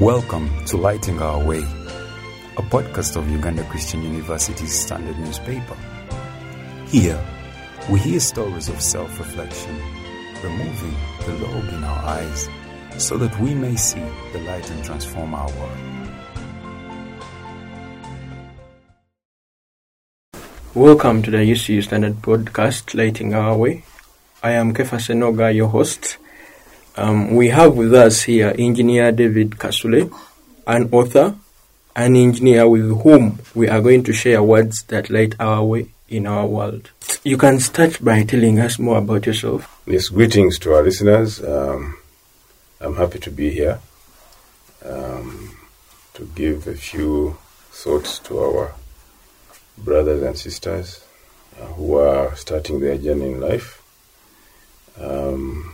Welcome to Lighting Our Way, a podcast of Uganda Christian University's standard newspaper. Here, we hear stories of self reflection, removing the log in our eyes so that we may see the light and transform our world. Welcome to the UCU Standard Podcast, Lighting Our Way. I am Kefa Senoga, your host. Um, we have with us here Engineer David Kasule, an author, an engineer with whom we are going to share words that light our way in our world. You can start by telling us more about yourself. Yes, greetings to our listeners. Um, I'm happy to be here um, to give a few thoughts to our brothers and sisters uh, who are starting their journey in life. Um,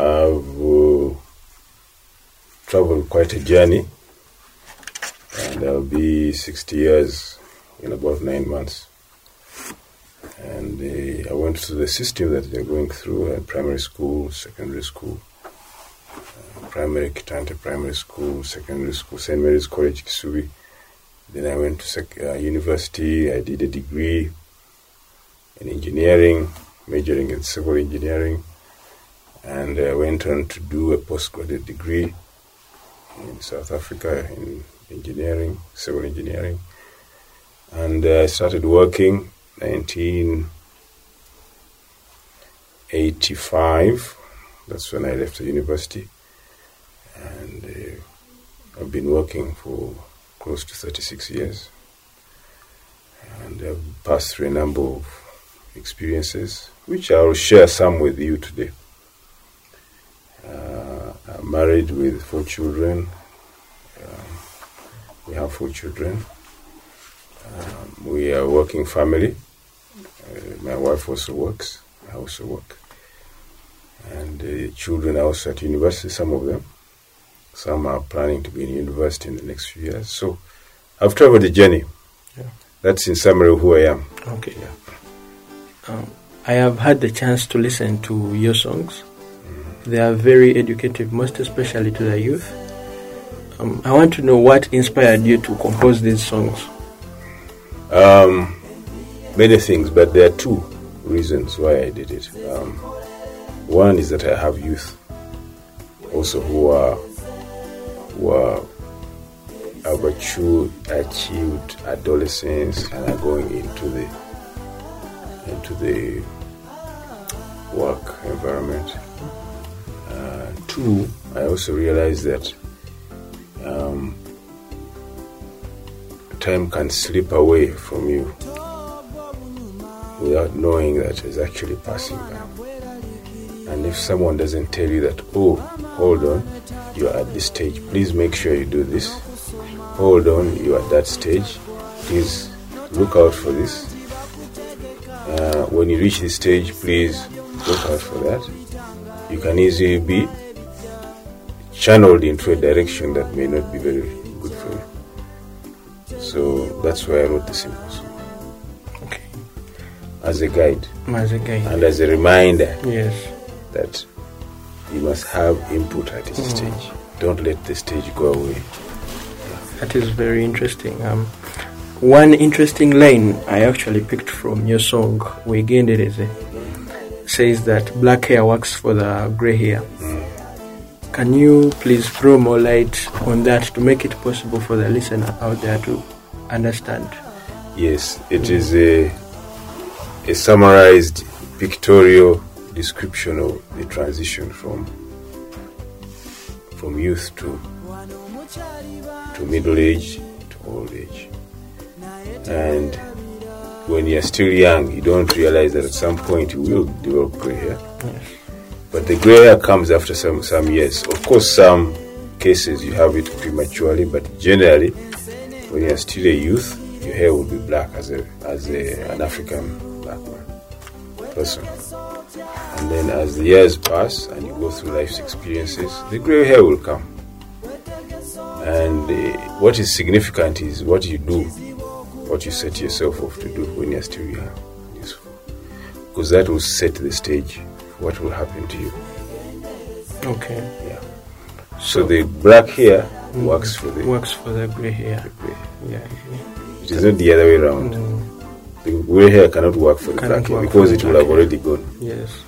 I've uh, traveled quite a journey, and I'll be 60 years in about nine months. And uh, I went through the system that they're going through uh, primary school, secondary school, uh, primary Kitante Primary School, secondary school, St. Mary's College, Kisubi. Then I went to sec- uh, university, I did a degree in engineering, majoring in civil engineering, and I went on to do a postgraduate degree in South Africa in engineering, civil engineering. And uh, I started working 1985. That's when I left the university. And uh, I've been working for close to 36 years. And I've passed through a number of experiences, which I'll share some with you today. Uh, married with four children. Um, we have four children. Um, we are a working family. Uh, my wife also works. I also work. And the children are also at university, some of them. Some are planning to be in university in the next few years. So I've traveled the journey. Yeah. That's in summary who I am. Okay. Um, I have had the chance to listen to your songs. They are very educative, most especially to the youth. Um, I want to know what inspired you to compose these songs. Um, many things, but there are two reasons why I did it. Um, one is that I have youth also who are who are achieved, achieved adolescence and are going into the into the work environment. Two, I also realized that um, time can slip away from you without knowing that it's actually passing by. And if someone doesn't tell you that, oh, hold on, you're at this stage, please make sure you do this. Hold on, you're at that stage, please look out for this. Uh, when you reach this stage, please look out for that. You can easily be channeled into a direction that may not be very good for you. So that's why I wrote the simple song Okay. as a guide As a guide. and as a reminder Yes. that you must have input at this stage. Don't let the stage go away. That is very interesting. Um, one interesting line I actually picked from your song, Wegendereze, says that black hair works for the grey hair. Can you please throw more light on that to make it possible for the listener out there to understand? Yes, it is a, a summarized pictorial description of the transition from from youth to to middle age to old age. And when you're still young, you don't realize that at some point you will develop gray hair. But the gray hair comes after some, some years. Of course, some cases you have it prematurely, but generally, when you're still a youth, your hair will be black as a as a, an African black man person. And then as the years pass and you go through life's experiences, the gray hair will come. And uh, what is significant is what you do, what you set yourself off to do when you're still young. Because that will set the stage what will happen to you. Okay. Yeah. So the black hair works for the works for the gray hair. gray. Yeah. It is not the other way around. Mm, The gray hair cannot work for the black hair because it will have already gone. yes.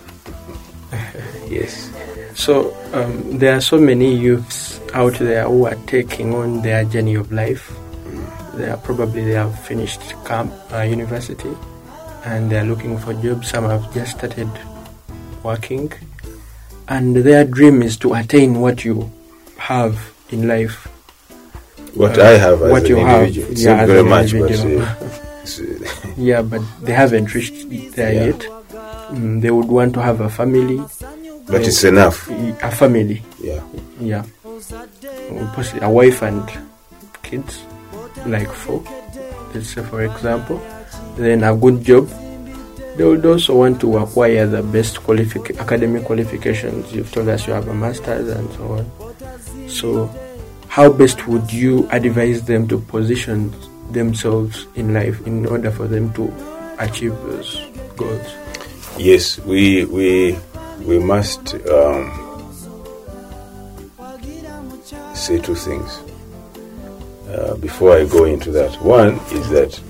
Yes. So um, there are so many youths out there who are taking on their journey of life. They are probably they have finished camp, uh, university, and they are looking for jobs. Some have just started working, and their dream is to attain what you have in life. What Uh, I have as what an you have, individual, it's yeah, very much, but Yeah, but they haven't reached there Yeah. yet. Mm, they would want to have a family, but it's enough. a family. Yeah. Yeah. Possibly a wife and kids, like four, let's say for example. Then a good job. They would also want to acquire the best academic qualifications. You've told us you have a master's and so on. So, how best would you advise them to position themselves in life in order for them to achieve those goals? Yes, we we we must um, say two things uh, before I go into that. One is that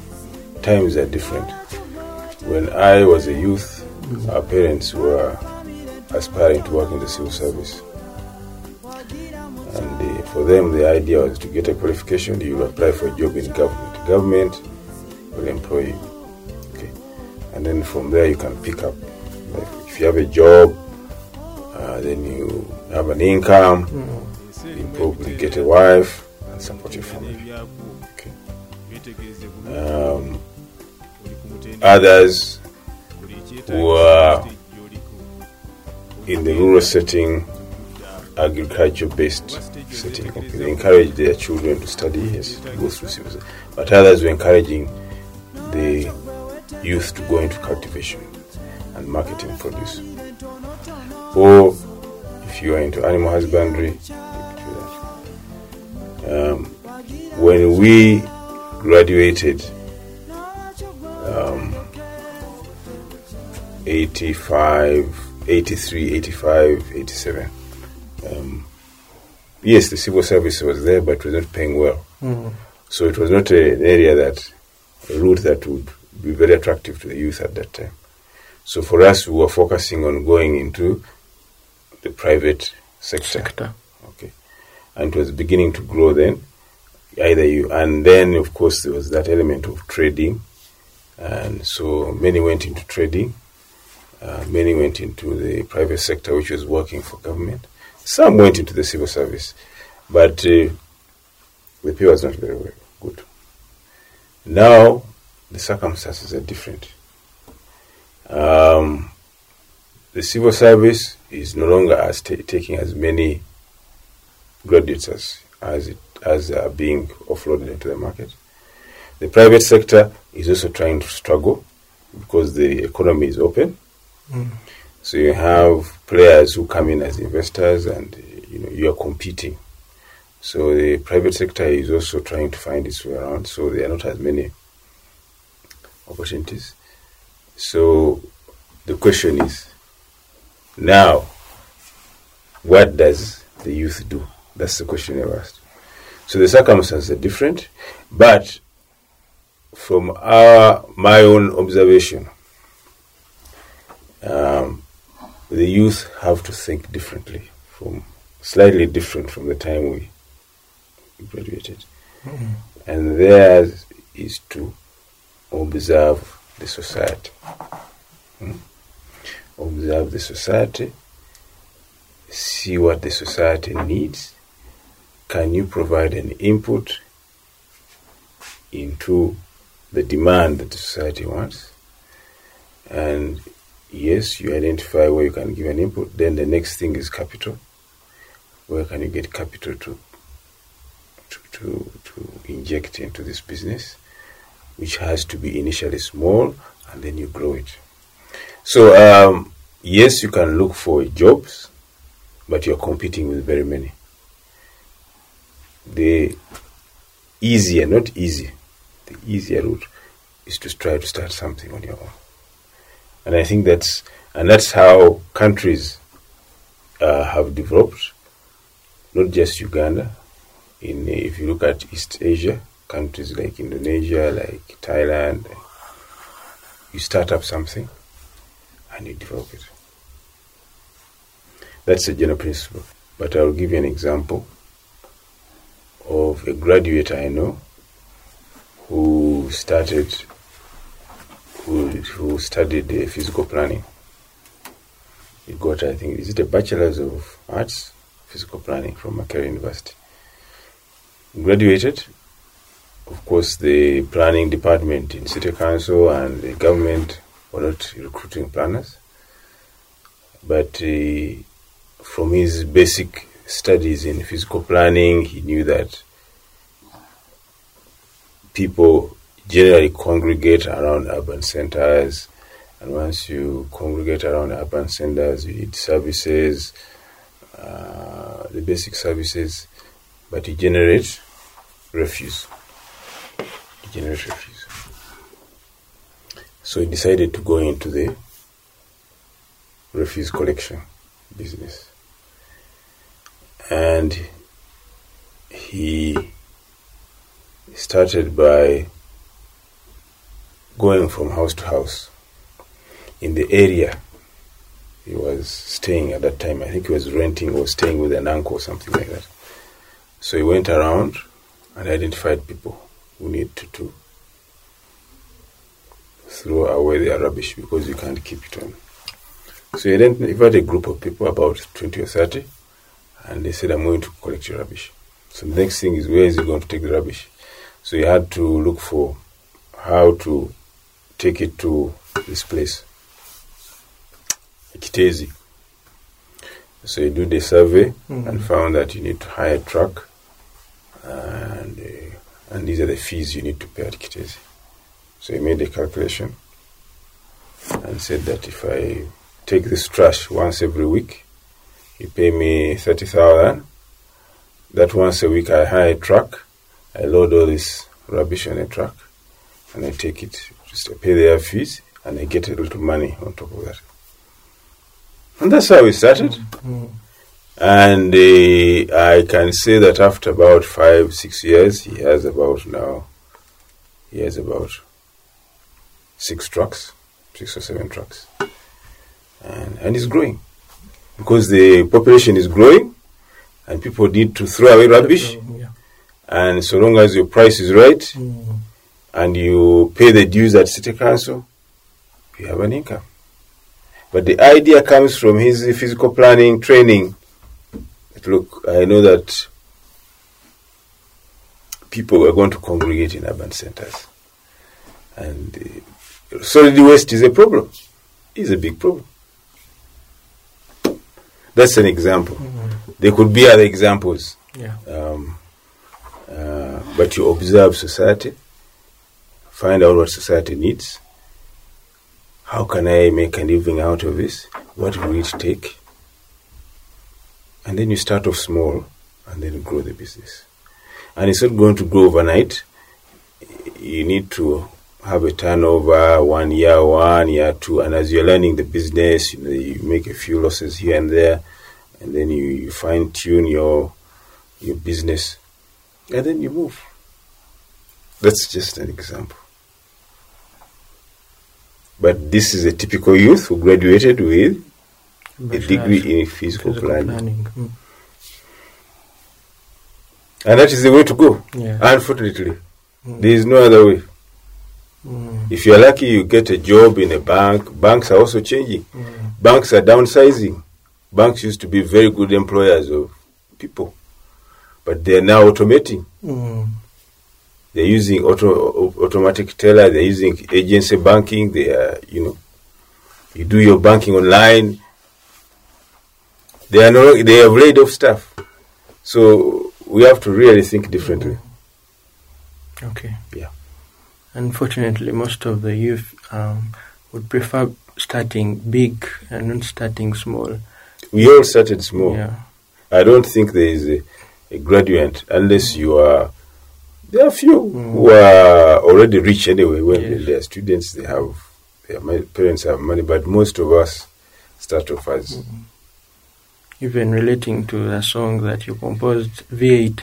times are different. When I was a youth, our parents were aspiring to work in the civil service, and uh, for them the idea was to get a qualification. You apply for a job in government. Government will employ you. Okay, and then from there you can pick up. Like if you have a job, uh, then you have an income. You probably get a wife and support your family. Okay. Um, others who are in the rural setting, agriculture-based setting, okay, they encourage their children to study, yes, to go through civil. But others were encouraging the youth to go into cultivation and marketing produce. Or if you are into animal husbandry, you could do that. Um, when we graduated, 85, 83, 85, 87, um, yes, the civil service was there, but it was not paying well. So it was not a, an area that, a route that would be very attractive to the youth at that time. So for us, we were focusing on going into the private sector. Sector. Okay. And it was beginning to grow then. Either you, and then of course there was that element of trading. And so many went into trading. Uh, many went into the private sector, which was working for government. Some went into the civil service. But uh, the pay was not very good. Now, the circumstances are different. Um, the civil service is no longer as ta taking as many graduates as as, it, as are being offloaded into the market. The private sector is also trying to struggle because the economy is open. So you have players who come in as investors, and you know you are competing. So the private sector is also trying to find its way around. So there are not as many opportunities. So the question is now, what does the youth do? That's the question I've asked. So the circumstances are different, but from our my own observation, um, the youth have to think differently, from slightly different from the time we graduated, and theirs is to observe the society. Hmm? Observe the society, see what the society needs. Can you provide an input into the demand that the society wants? And yes, you identify where you can give an input. Then the next thing is capital. Where can you get capital to to, to, to inject into this business, which has to be initially small and then you grow it. So, um, yes, you can look for jobs, but you're competing with very many. The easier, not easy, the easier route is to try to start something on your own. And I think that's, and that's how countries uh, have developed not just Uganda. In if you look at East Asia, countries like Indonesia, like Thailand, you start up something and you develop it. That's a general principle. But I'll give you an example of a graduate I know who started, who, who studied physical planning. He got, I think, is it a Bachelor's of Arts, Physical Planning from Makerere University. Graduated. Of course, the planning department in City Council and the government were not recruiting planners. But uh, from his basic studies in physical planning, he knew that people generally congregate around urban centers. And once you congregate around urban centers, you need services, uh, the basic services, but you generate refuse. You generate refuse. So he decided to go into the refuse collection business. And he started by going from house to house in the area he was staying at that time. I think he was renting or staying with an uncle or something like that. So he went around and identified people who need to, to throw away their rubbish because you can't keep it on. So he identified a group of people, about 20 or 30, and they said, I'm going to collect your rubbish. So the next thing is, where is he going to take the rubbish? So he had to look for how to take it to this place, Kiteezi. So he did the survey and found that you need to hire a truck, and uh, and these are the fees you need to pay at Kiteezi. So he made a calculation and said that if I take this trash once every week, you pay me thirty thousand. That once a week I hire a truck, I load all this rubbish on a truck, and I take it. Just I pay their fees, and I get a little money on top of that. And that's how we started. And uh, I can say that after about five, six years, he has about now, he has about six trucks, six or seven trucks. And, and it's growing because the population is growing and people need to throw away rubbish. Yeah. And so long as your price is right and you pay the dues at city council, you have an income. But the idea comes from his physical planning training. That, look, I know that people are going to congregate in urban centers. And uh, solid waste is a problem. It's a big problem. That's an example. There could be other examples. Yeah. Um, uh, but you observe society, find out what society needs. How can I make a living out of this? What will it take? And then you start off small and then grow the business. And it's not going to grow overnight. You need to have a turnover one year, one year, two. And as you're learning the business, you, know, you make a few losses here and there. And then you, you fine tune your, your business and then you move. That's just an example. But this is a typical youth who graduated with a degree in physical, physical planning. planning. Mm. And that is the way to go. Yeah. Unfortunately, there is no other way. Mm. If you're lucky, you get a job in a bank. Banks are also changing. Banks are downsizing. Banks used to be very good employers of people, but they are now automating. They're using auto, automatic teller. They're using agency banking. They are, you know, you do your banking online. They are no, they have laid off staff. So we have to really think differently. Okay. Yeah. Unfortunately, most of the youth um, would prefer starting big and not starting small. We all started small. Yeah. I don't think there is a, a graduate unless you are. There are few who are already rich anyway. When Yes. they are students, they have their parents have money, but most of us start off as mm-hmm. even relating to the song that you composed, V8,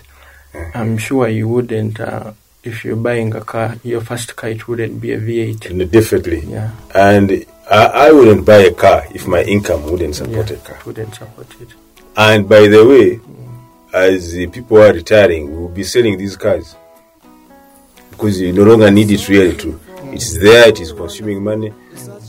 eh. I'm sure you wouldn't, uh, if you're buying a car, your first car, it wouldn't be a V8. And definitely. Yeah, And I, I wouldn't buy a car if my income wouldn't support yeah, a car. wouldn't support it. And by the way, mm. as the people are retiring, we'll be selling these cars because you no longer need it really to. It's there, it is consuming money.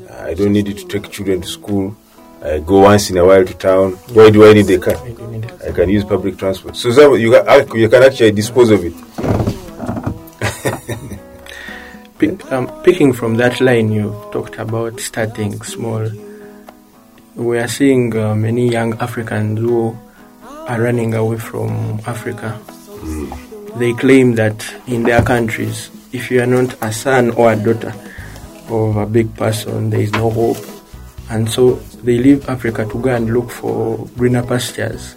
I don't need it to take children to school. I go once in a while to town. Why do I need a car? I don't need it. I can use public transport. So you, can, you can actually dispose of it. Pick, um, picking from that line, you talked about starting small. We are seeing uh, many young Africans who are running away from Africa. They claim that in their countries, if you are not a son or a daughter of a big person, there is no hope. And so they leave Africa to go and look for greener pastures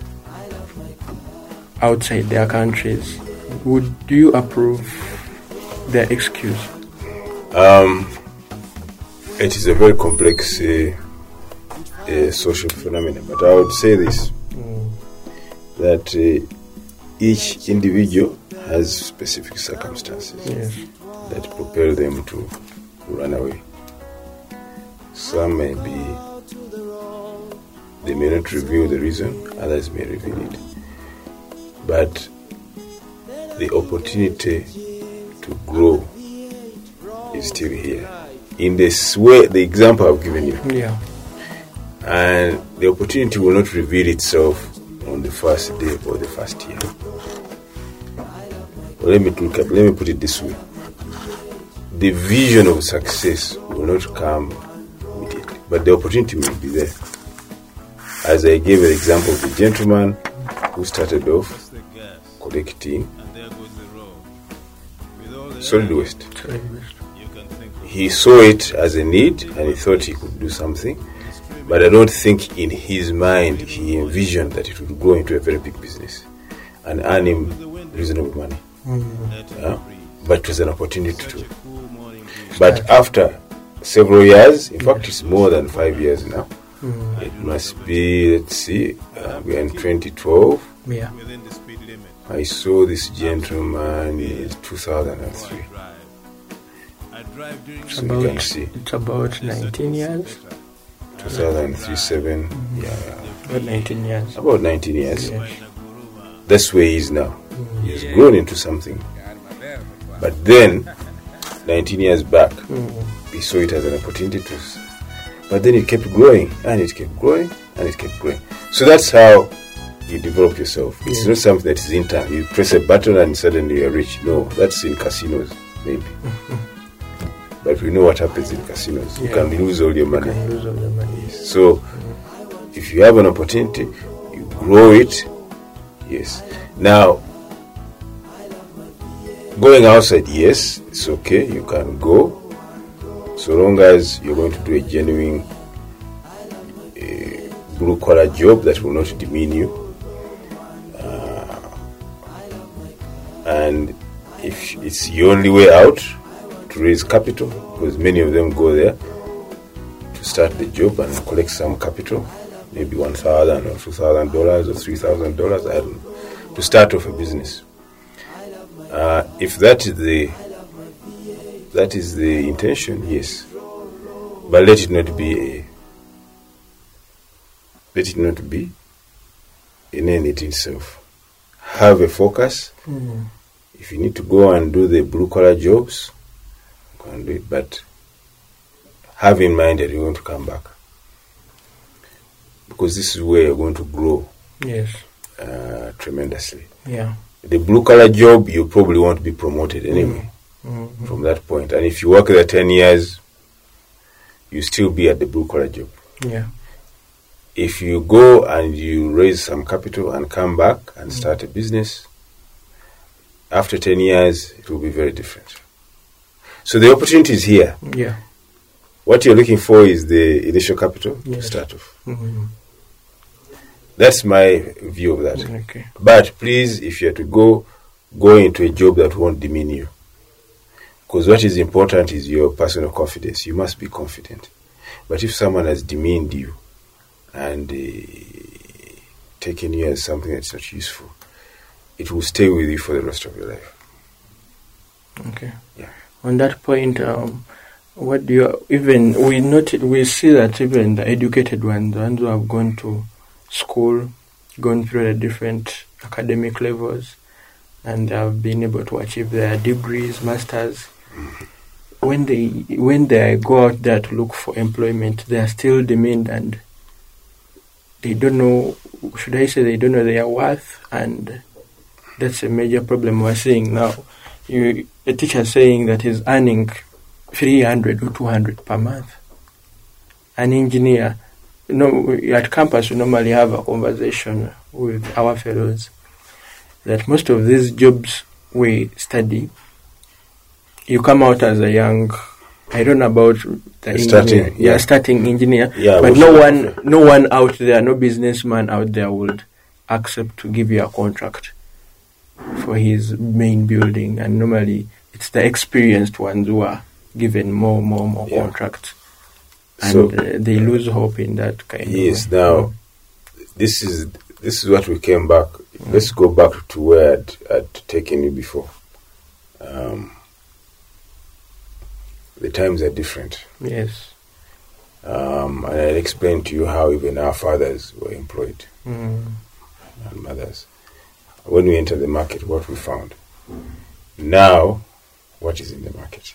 outside their countries. Would you approve their excuse? Um, it is a very complex uh, uh, social phenomenon, but I would say this that uh, each individual has specific circumstances Yes. that propel them to run away. Some may be, they may not reveal the reason, others may reveal it. But the opportunity to grow is still here. In this way, the example I've given you, Yeah. and the opportunity will not reveal itself on the first day or the first year. Let me look at, let me put it this way: the vision of success will not come immediately, but the opportunity will be there. As I gave an example of the gentleman who started off collecting solid waste. He saw it as a need and he thought he could do something. But I don't think in his mind he envisioned that it would grow into a very big business and earn him reasonable money. Yeah? But it was an opportunity to. But after several years, in fact, it's more than five years now. Mm. It must be, let's see, uh, we are in 2012. Yeah. I saw this gentleman in 2003. It's So you can about, see. it's about 19 years. 2003, 7, yeah, yeah. About 19 years. about 19 years. Yes. That's where he is now. He has grown into something. But then, 19 years back, he saw it as an opportunity to. But then it kept growing, and it kept growing, and it kept growing. So that's how you develop yourself. It's not something that is in time. You press a button and suddenly you're rich. No, that's in casinos, maybe. but we know what happens in casinos. You can lose all your money. can lose all the money. So, if you have an opportunity, you grow it. Yes. Now, going outside, yes, it's okay. You can go, so long as you're going to do a genuine uh, blue collar job that will not demean you. Uh, and if it's the only way out to raise capital, because many of them go there to start the job and collect some capital, maybe 1,000 or two thousand dollars or three thousand dollars, I don't know, to start off a business. Uh, if that is the that is the intention, yes, but let it not be a let it not be an end in itself. Have a focus. If you need to go and do the blue collar jobs, go and do it, but have in mind that you're going to come back because this is where you're going to grow Yes. uh, tremendously. Yeah. The blue collar job, you probably won't be promoted anyway Mhm. from that point. And if you work there 10 years, you still be at the blue collar job. Yeah. If you go and you raise some capital and come back and start a business, after 10 years, it will be very different. So the opportunity is here. Yeah. What you're looking for is the initial capital to start off. Mhm. That's my view of that. Okay. But please, if you're to go, go into a job that won't demean you. Because what is important is your personal confidence. You must be confident. But if someone has demeaned you and uh, taken you as something that's not useful, it will stay with you for the rest of your life. Okay. Yeah. On that point, um, what do you even we noted we see that even the educated ones, the ones who have gone to school, gone through the different academic levels, and they have been able to achieve their degrees, masters. When they when they go out there to look for employment, they are still demeaned and they don't know. Should I say they don't know their worth, and that's a major problem we're seeing now. You, a teacher saying that he's earning 300 or 200 per month. An engineer, you know, at campus we normally have a conversation with our fellows that most of these jobs we study, you come out as a young, I don't know about the Starting, engineer, yeah. yeah, starting engineer, Yeah, but no one, no one out there, no businessman out there would accept to give you a contract for his main building, and normally it's the experienced ones who are given more, more, more Yeah. contracts, So- uh, they lose hope in that kind Yes. of. Now, this is this is what we came back. Let's go back to where I'd, I'd taken you before. Um, the times are different, Yes. um, and I'll explain to you how even our fathers were employed Mm. and mothers. When we entered the market, what we found. Now, what is in the market?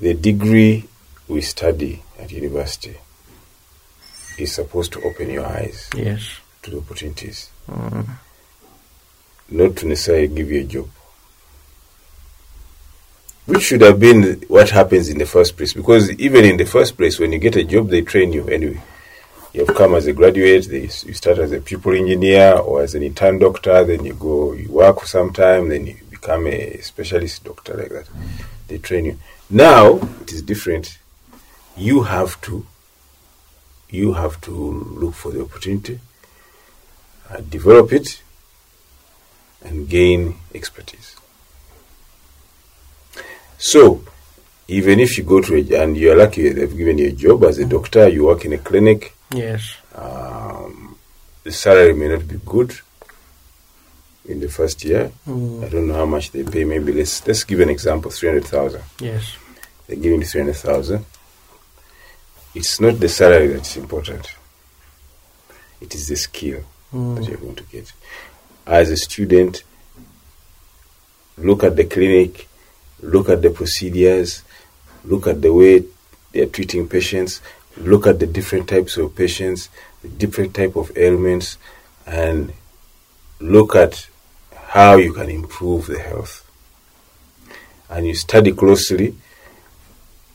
The degree we study at university is supposed to open your eyes Yes. to the opportunities, Mm. not to necessarily give you a job. Which should have been what happens in the first place, because even in the first place, when you get a job, they train you anyway. You have come as a graduate, they, you start as a pupil engineer or as an intern doctor, then you go, you work for some time, then you become a specialist doctor like that. They train you. Now, it is different. You have to, you have to look for the opportunity, uh, develop it, and gain expertise. So, even if you go to a, and you're lucky they've given you a job as a doctor, you work in a clinic, Yes. um, the salary may not be good in the first year. I Mm. don't know how much they pay. Maybe let's let's give an example: three hundred thousand. Yes. They're giving you three hundred thousand. It's not the salary that's important. It is the skill that Mm. you're going to get. As a student, look at the clinic, look at the procedures, look at the way they are treating patients, look at the different types of patients, the different type of ailments, and look at how you can improve the health. And you study closely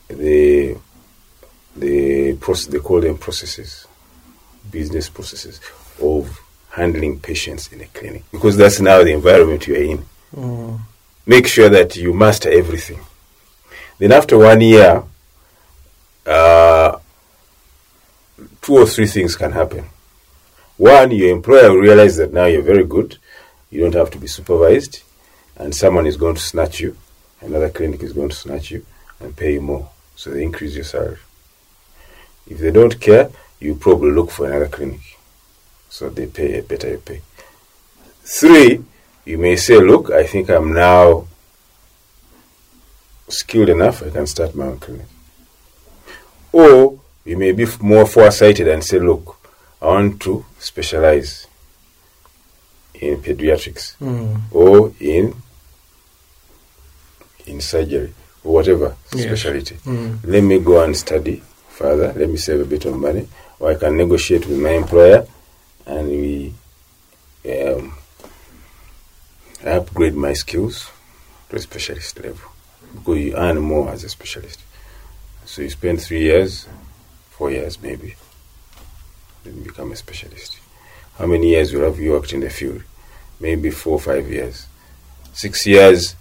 the the process they call them processes, business processes of handling patients in a clinic because that's now the environment you're in. Mm. Make sure that you master everything. Then after one year, uh, two or three things can happen. One, your employer will realize that now you're very good. You don't have to be supervised, and someone is going to snatch you. Another clinic is going to snatch you and pay you more, so they increase your salary. If they don't care, you probably look for another clinic, so they pay a better pay. Three, you may say, look, I think I'm now skilled enough, I can start my own clinic. Or you may be more foresighted and say, look, I want to specialize in pediatrics Mm. or in in surgery or whatever Yes. specialty. Mm. Let me go and study further. Let me save a bit of money, or I can negotiate with my employer, and we um, upgrade my skills to a specialist level because you earn more as a specialist. So you spend three years, four years maybe, then become a specialist. How many years will have you worked in the field? Maybe four or five years. Six years,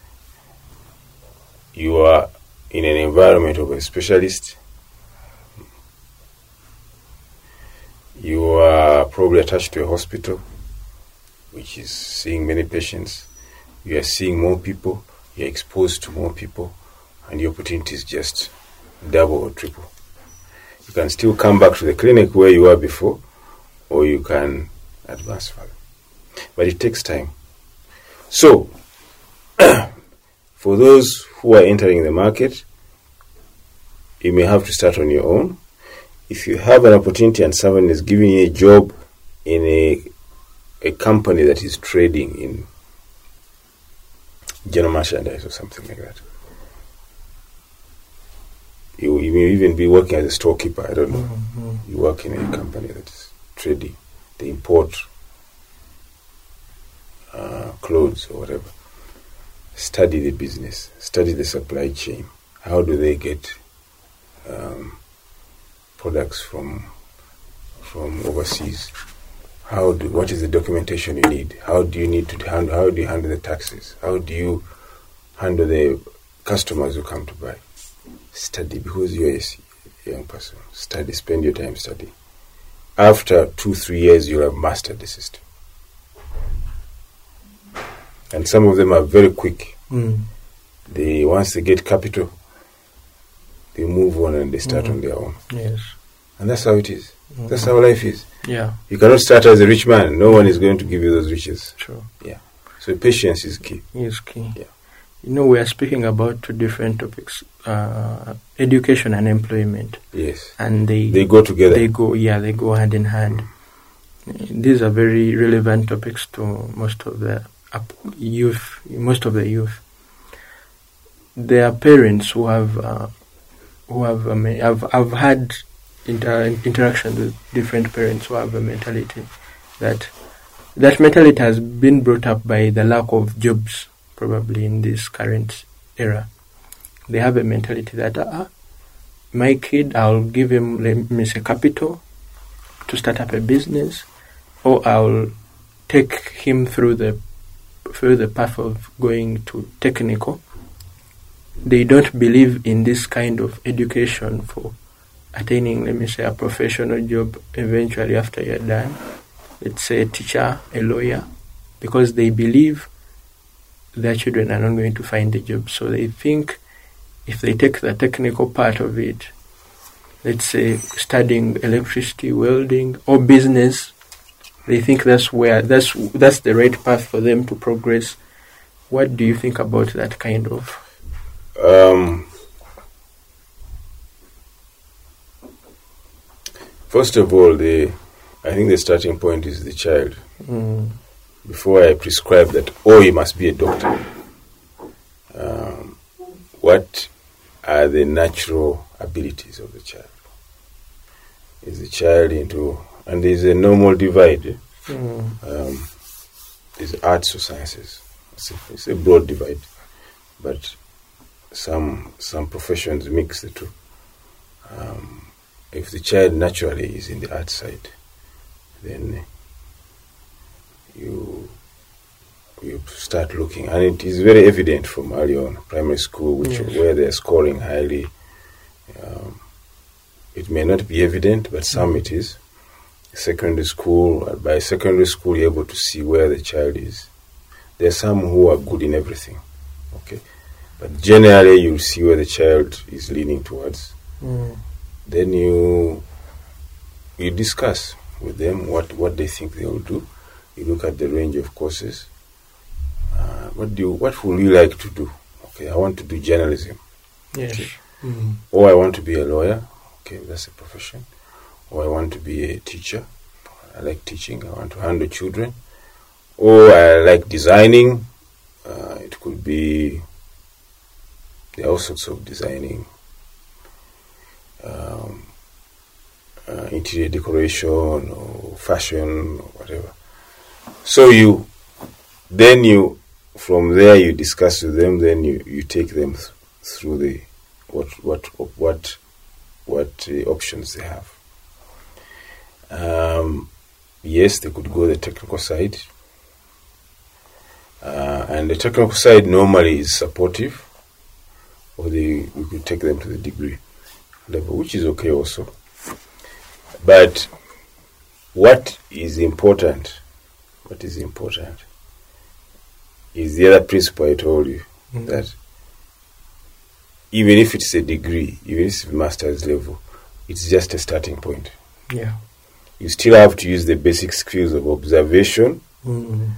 you are in an environment of a specialist. You are probably attached to a hospital, which is seeing many patients. You are seeing more people. You're exposed to more people, and your opportunities just double or triple. You can still come back to the clinic where you were before, or you can advance further. But it takes time. So, for those who are entering the market, you may have to start on your own. If you have an opportunity and someone is giving you a job in a a company that is trading in general merchandise or something like that, you, you may even be working as a storekeeper. I don't know. Mhm. You work in a company that is trading. They import uh, clothes or whatever. Study the business. Study the supply chain. How do they get um, products from from overseas? How do what is the documentation you need? How do you need to handle? How do you handle the taxes? How do you handle the customers who come to buy? Study because you're a young person. Study. Spend your time studying after two, three years, you'll have mastered the system. And some of them are very quick. Mm. They once they get capital, they move on and they start Mhm. on their own. Yes. And that's how it is. Mhm. That's how life is. Yeah. You cannot start as a rich man. No one is going to give you those riches. True. Yeah. So patience is key. Is key. Yeah. You know, we are speaking about two different topics: uh, education and employment, Yes. and they They go together. they go yeah they go hand in hand. These are very relevant topics to most of the youth, most of the youth. There are parents who have uh, who have um, have I've had inter- interactions with different parents who have a mentality that that mentality has been brought up by the lack of jobs probably in this current era. They have a mentality that ah, my kid, I'll give him let me say capital to start up a business, or I'll take him through the through the path of going to technical. They don't believe in this kind of education for attaining, let me say, a professional job eventually after you're done. Let's say a teacher, a lawyer, because they believe their children are not going to find a job. So they think if they take the technical part of it, let's say studying electricity, welding, or business, they think that's where that's that's the right path for them to progress. What do you think about that kind of? Um, first of all, the I think the starting point is the child. Mm, Before I prescribe that, oh, he must be a doctor. Um, what are the natural abilities of the child? Is the child into, and there's a normal divide. eh? mm, um, is arts or sciences. It's a, it's a broad divide, but some some professions mix the two. Um, if the child naturally is in the art side, then you you start looking, and it is very evident from early on primary school, which Yes. where they are scoring highly. Um, it may not be evident, but some it is secondary school. uh, By secondary school, you're able to see where the child is. There are some who are good in everything, okay, but generally you'll see where the child is leaning towards. mm, Then you you discuss with them what what they think they will do. You look at the range of courses. Uh, what do you, what would you like to do? Okay, I want to do journalism, yes. Mm, or I want to be a lawyer. Okay, that's a profession. Or I want to be a teacher. I like teaching. I want to handle children. Or I like designing. Uh, it could be there are all sorts of designing. Um, uh, interior decoration or fashion or whatever. So you, then you, from there you discuss with them. Then you, you take them th- through the what what what what uh, options they have. Um, yes, they could go the technical side, uh, and the technical side normally is supportive, or they we could take them to the degree level, which is okay also. But what is important? What is important is the other principle I told you mm, that even if it's a degree, even if it's master's level, it's just a starting point. yeah. you still have to use the basic skills of observation, Mm.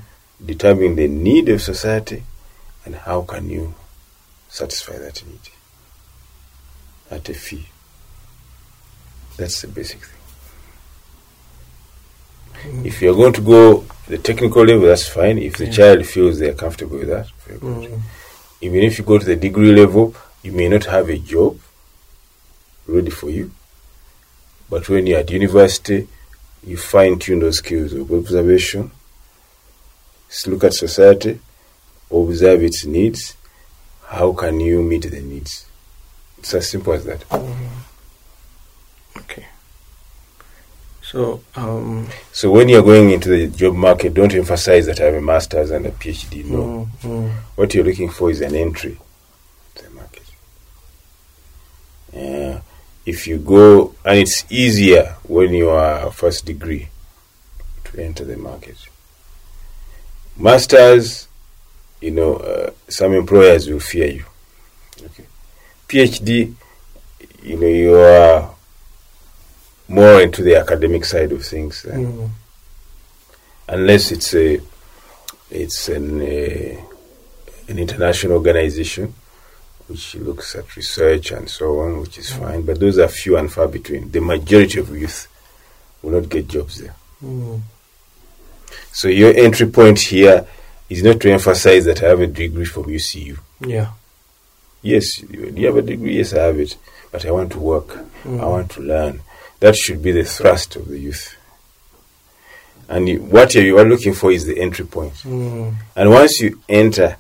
determine the need of society, and how can you satisfy that need at a fee. That's the basic thing. If you're going to go the technical level, that's fine. If the Yeah. child feels they're comfortable with that, very good. Mm. Even if you go to the degree level, you may not have a job ready for you. But when you're at university, you fine tune those skills of observation, look at society, observe its needs. How can you meet the needs? It's as simple as that. Okay. So, um, So when you're going into the job market, don't emphasize that I have a master's and a PhD. No. mm, mm, What you're looking for is an entry to the market. Uh, if you go, and it's easier when you are first degree to enter the market. Masters, you know, uh, some employers will fear you. Okay. PhD, you know, you are more into the academic side of things. than- mm, unless it's a it's an an international organization which looks at research and so on, which is fine. But those are few and far between. The majority of youth will not get jobs there. mm, So your entry point here is not to emphasize that I have a degree from UCU. yeah. Yes, you you have a degree. Yes, I have it, but I want to work. Mm. I want to learn. That should be the thrust of the youth. And you, what you are looking for is the entry point. Mm, And once you enter,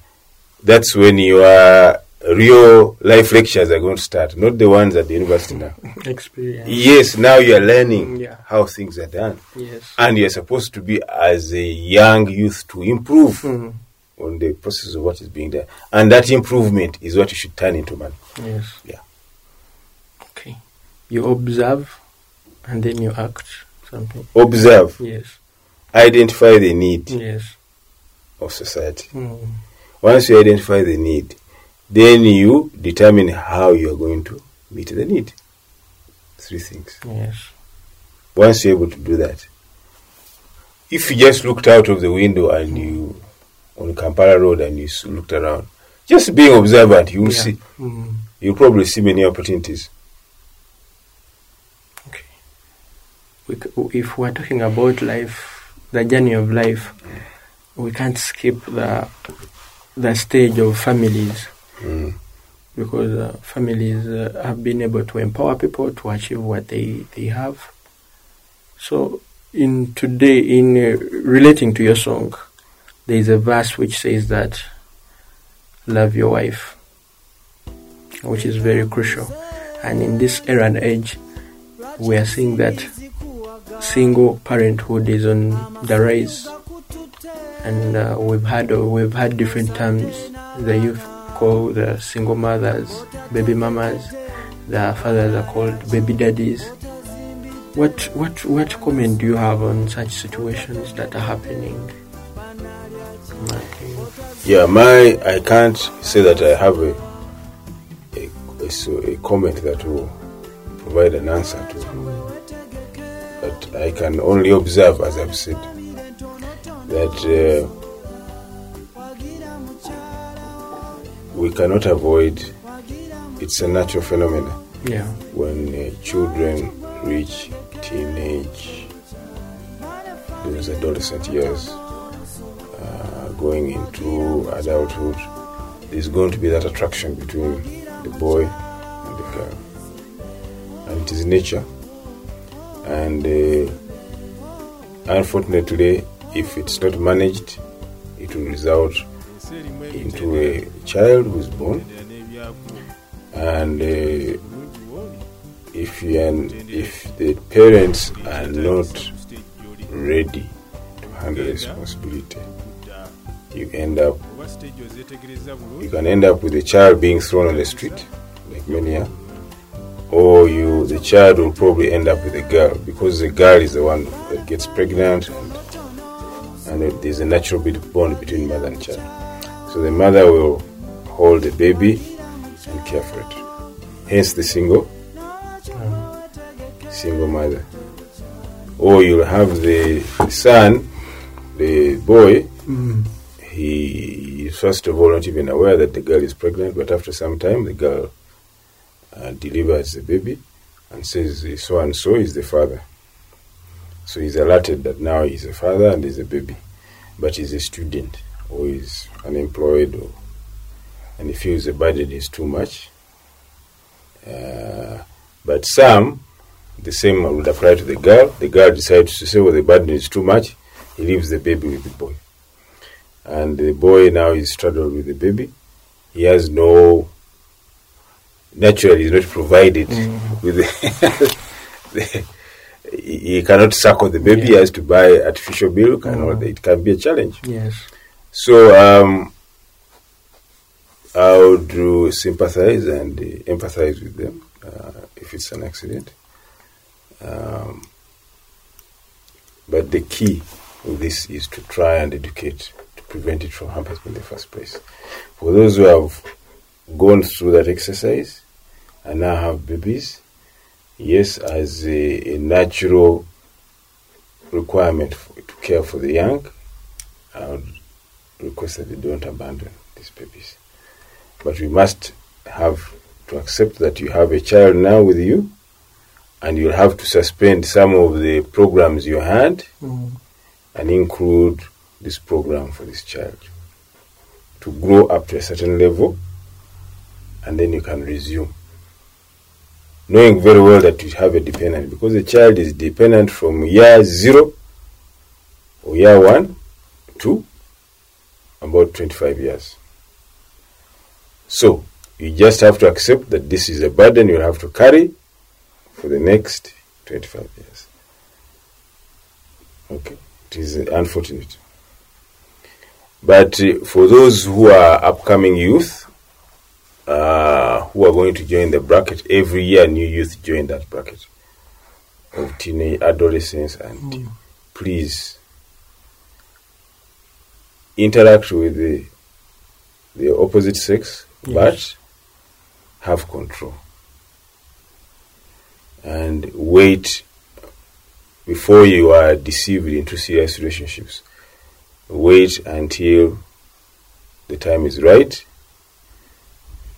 that's when your real life lectures are going to start, not the ones at the university now. experience. Yes, now you are learning Yeah. how things are done. Yes. And you're supposed to be, as a young youth, to improve Mm, on the process of what is being done. And that improvement is what you should turn into money. yes. Yeah. Okay. You observe and then you act something. Observe, Yes. identify the need Yes. of society. Mm, Once you identify the need, then you determine how you are going to meet the need. Three things. yes. once you're able to do that, if you just looked out of the window and you on Kampala Road and you looked around, just being observant, you will Yeah. see Mm, you'll probably see many opportunities. okay. We, c- if we're talking about life, the journey of life, we can't skip the the stage of families Mm. because uh, families uh, have been able to empower people to achieve what they, they have. So, in today, in uh, relating to your song, there is a verse which says that love your wife, which is very crucial. And in this era and age, we are seeing that single parenthood is on the rise, and uh, we've had uh, we've had different terms. The youth the single mothers baby mamas. The fathers are called baby daddies. What what what comment do you have on such situations that are happening? Yeah, my I can't say that I have a a, a, a comment that will provide an answer to, but I can only observe, as I've said, that uh, we cannot avoid. It's a natural phenomenon. Yeah. when uh, children reach teenage, those adolescent years, uh, going into adulthood, there's going to be that attraction between the boy and the girl. And it is nature. And uh, unfortunately, if it's not managed, it will result into a child who is born. And uh, if and if the parents are not ready to handle responsibility, you end up you can end up with the child being thrown on the street, like many are, or you the child will probably end up with a girl because the girl is the one that gets pregnant and and there's a natural bond between mother and child. So the mother will hold the baby and care for it. Hence the single single mother. Or you'll have the son, the boy, Mm. he is first of all not even aware that the girl is pregnant, but after some time the girl uh, delivers the baby and says so and so is the father. So he's alerted that now he's a father and he's a baby, but he's a student or he's unemployed, or, and he feels the burden is too much. Uh, but some, the same would apply to the girl. The girl decides to say, well, the burden is too much. He leaves the baby with the boy and the boy now is struggled with the baby. He has no naturally he's not provided with the, the he cannot suckle the baby. He has to buy artificial milk, and all Mm. that. it can be a challenge. Yes. So um, I would sympathize and empathize with them uh, if it's an accident. Um, but the key of this is to try and educate to prevent it from happening in the first place. For those who have gone through that exercise and now have babies, yes, as a, a natural requirement for, to care for the young, I would request that they don't abandon these babies. But we must have to accept that you have a child now with you, and you'll have to suspend some of the programs you had Mm. and include this program for this child to grow up to a certain level, and then you can resume. Knowing very well that you have a dependent, because the child is dependent from year zero or year one to about 25 years. So, you just have to accept that this is a burden you'll have to carry for the next 25 years. Okay, it is unfortunate. But uh, for those who are upcoming youth, uh, who are going to join the bracket, every year new youth join that bracket of teenage adolescents, and please interact with the, the opposite sex, Yes. but have control and wait before you are deceived into serious relationships. Wait until the time is right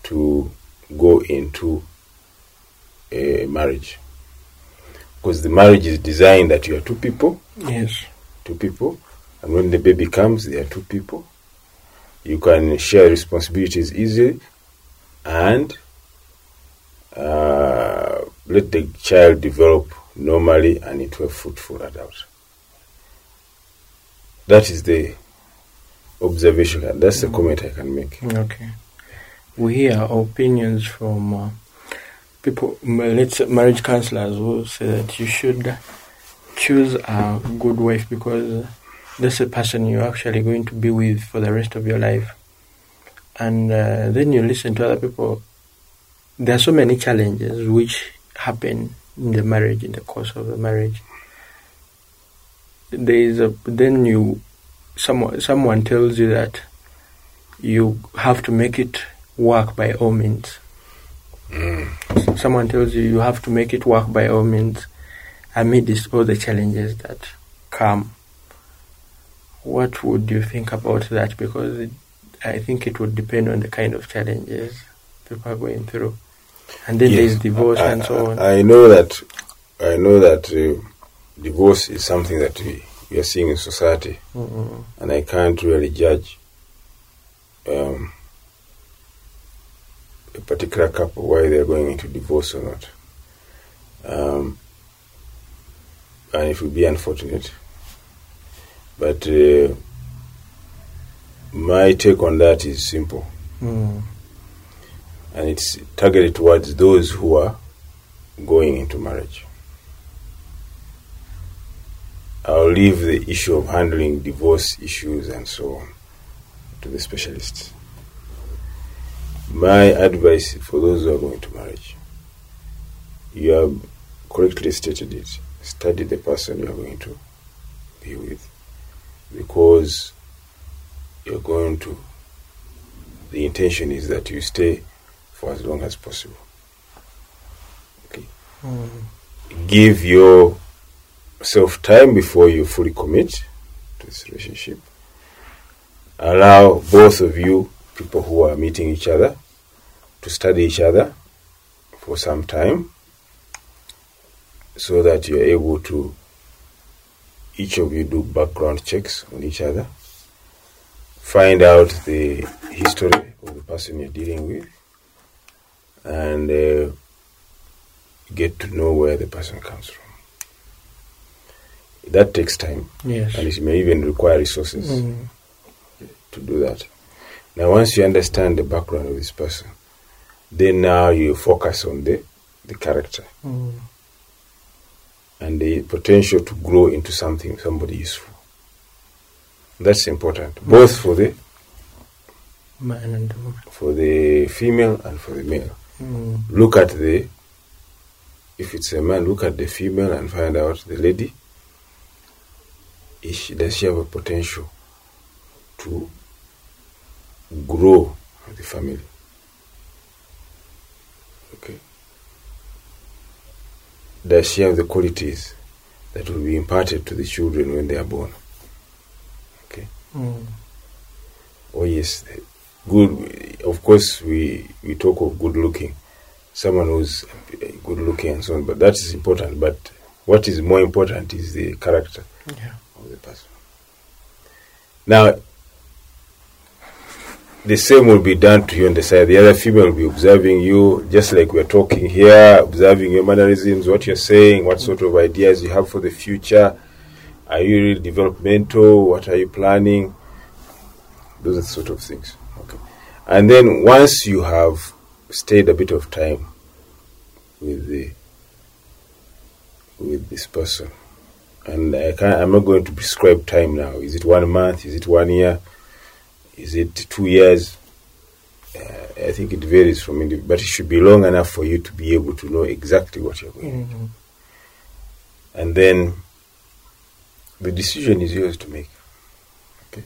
to go into a marriage. Because the marriage is designed that you are two people, Yes. two people, and when the baby comes, there are two people. You can share responsibilities easily and uh, let the child develop normally and into a fruitful adult. That is the observation. That's the comment I can make. Okay. We hear opinions from uh, people, let's say marriage counselors who say that you should choose a good wife because that's the person you're actually going to be with for the rest of your life. And uh, then you listen to other people. There are so many challenges which happen in the marriage, in the course of the marriage. There is a then you someone someone tells you that you have to make it work by all means. Someone tells you you have to make it work by all means amidst all the challenges that come. What would you think about that? Because it, I think it would depend on the kind of challenges people are going through. And then there is divorce I, and so on. I, know that. I know that uh, divorce is something that we, we are seeing in society, Mm-mm. and I can't really judge um, a particular couple why they're going into divorce or not. Um, and it would be unfortunate. But uh, my take on that is simple. Mm. and it's targeted towards those who are going into marriage. I'll leave the issue of handling divorce issues and so on to the specialists. My advice for those who are going to marriage, you have correctly stated it. Study the person you are going to be with because you're going to the intention is that you stay for as long as possible. Okay. Mm. Give your yourself time before you fully commit to this relationship. Allow both of you, people who are meeting each other, to study each other for some time so that you're able to each of you do background checks on each other find out the history of the person you're dealing with and uh, get to know where the person comes from that takes time Yes. and it may even require resources Mm. to do that. Now, once you understand the background of this person, then now you focus on the, the character Mm. And the potential to grow into something, somebody useful. That's important, both for the Man and woman. for the female and for the male. Mm. Look at the if it's a man, look at the female and find out the lady. Is she, does she have a potential to grow the family? Okay. Does she have the qualities that will be imparted to the children when they are born? Okay. Mm. Oh yes, good. Of course, we we talk of good looking, someone who's good looking and so on. But that is important. But what is more important is the character Yeah. of the person. Now, the same will be done to you on the side. The other female will be observing you, just like we're talking here, observing your mannerisms, what you're saying, what sort of ideas you have for the future. Are you really developmental? What are you planning? Those are sort of things. Okay. And then once you have stayed a bit of time with the with this person, and I can't, I'm not going to prescribe time now. Is it one month? Is it one year? Is it two years? Uh, I think it varies from individual, but it should be long enough for you to be able to know exactly what you're going to do. Mm. And then the decision is yours to make. Okay.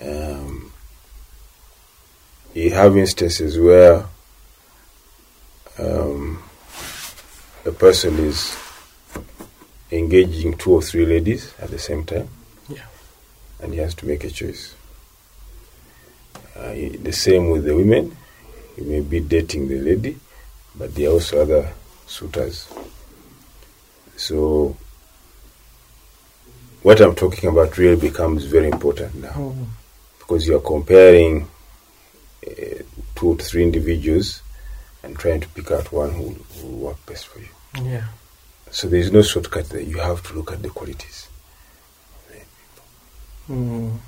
Um, you have instances where um, a person is engaging two or three ladies at the same time. Yeah. And he has to make a choice. Uh, the same with the women. He may be dating the lady, but there are also other suitors. So, what I'm talking about really becomes very important now Mm. because you are comparing uh, two or three individuals and trying to pick out one who who will work best for you. Yeah. So there is no shortcut there. You have to look at the qualities. Mm.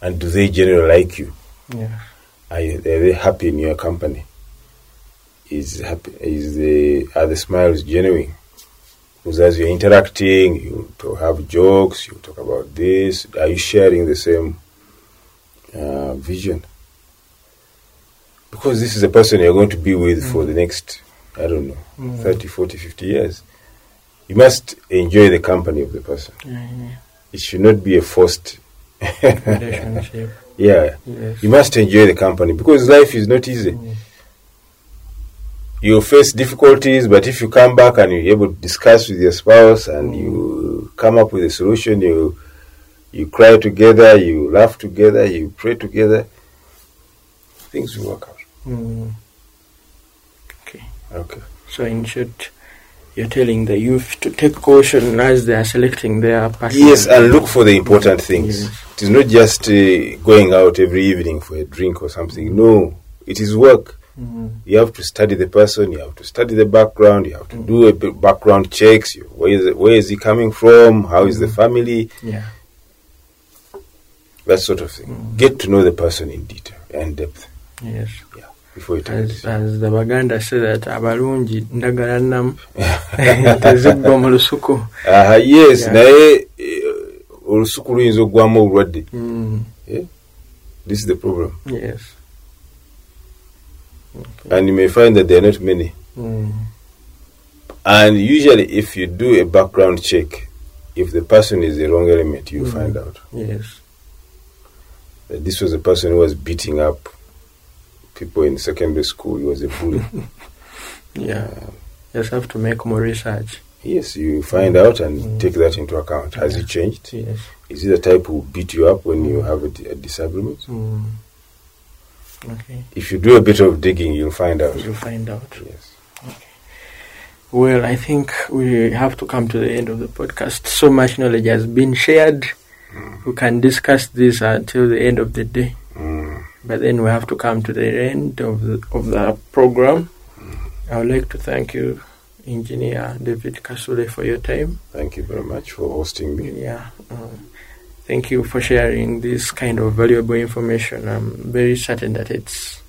And do they generally like you? Yeah. Are, you, are they happy in your company? Is happy? Is the are the smiles genuine? Because as you're interacting, you to have jokes. You talk about this. Are you sharing the same uh, vision? Because this is a person you're going to be with for the next, I don't know, Mm. 30, 40, 50 years. You must enjoy the company of the person. Yeah. It should not be a forced. Relationship. Yeah, Yes. you must enjoy the company because life is not easy. Mm. You face difficulties, but if you come back and you're able to discuss with your spouse and you come up with a solution, you you cry together, you laugh together, you pray together, things will work out. Mm. Okay. Okay. So in short, you're telling the youth to take caution as they are selecting their partner. Yes, and look for the important things. Yes. It is not just uh, going out every evening for a drink or something. No, it is work. Mm. You have to study the person. You have to study the background. You have to do a bit background checks. You- Where is, where is he coming from? How is the family? Yeah. That sort of thing. Get to know the person in detail and depth Yes. Before take a As, as the Baganda say that abalungi ndagala nnamu teziggwa mu lusuku. Aha, yes, Yeah. naye eh, olusuku luyinza obulwadde. Mm. This is the problem. Yes. And you may find that there are not many. Mm. And usually, if you do a background check, if the person is the wrong element, you Mhm. find out Yes. that this was a person who was beating up people in secondary school. He was a bully. Yeah. Just have to make more research. Yes, you find mm. out and mm. take that into account. Has it changed? Yes. Is he the type who beat you up when you have a, a disagreement? Mm. Okay. If you do a bit of digging, you'll find out. You'll find out. Yes. Okay. Well, I think we have to come to the end of the podcast. So much knowledge has been shared. Mm. We can discuss this until the end of the day. But then we have to come to the end of the, of the program. I would like to thank you, Engineer David Kasule, for your time. Thank you very much for hosting me. Yeah. Um, thank you for sharing this kind of valuable information. I'm very certain that it's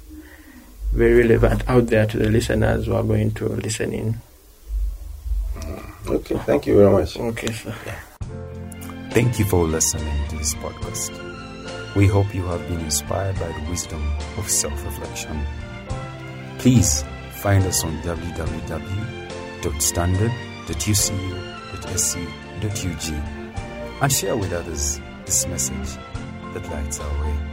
very relevant out there to the listeners who are going to listen in. Okay, thank you very much. Okay, sir. Thank you for listening to this podcast. We hope you have been inspired by the wisdom of self reflection. Please find us on www.standard.ucu.ac.ug and share with others this message that lights our way.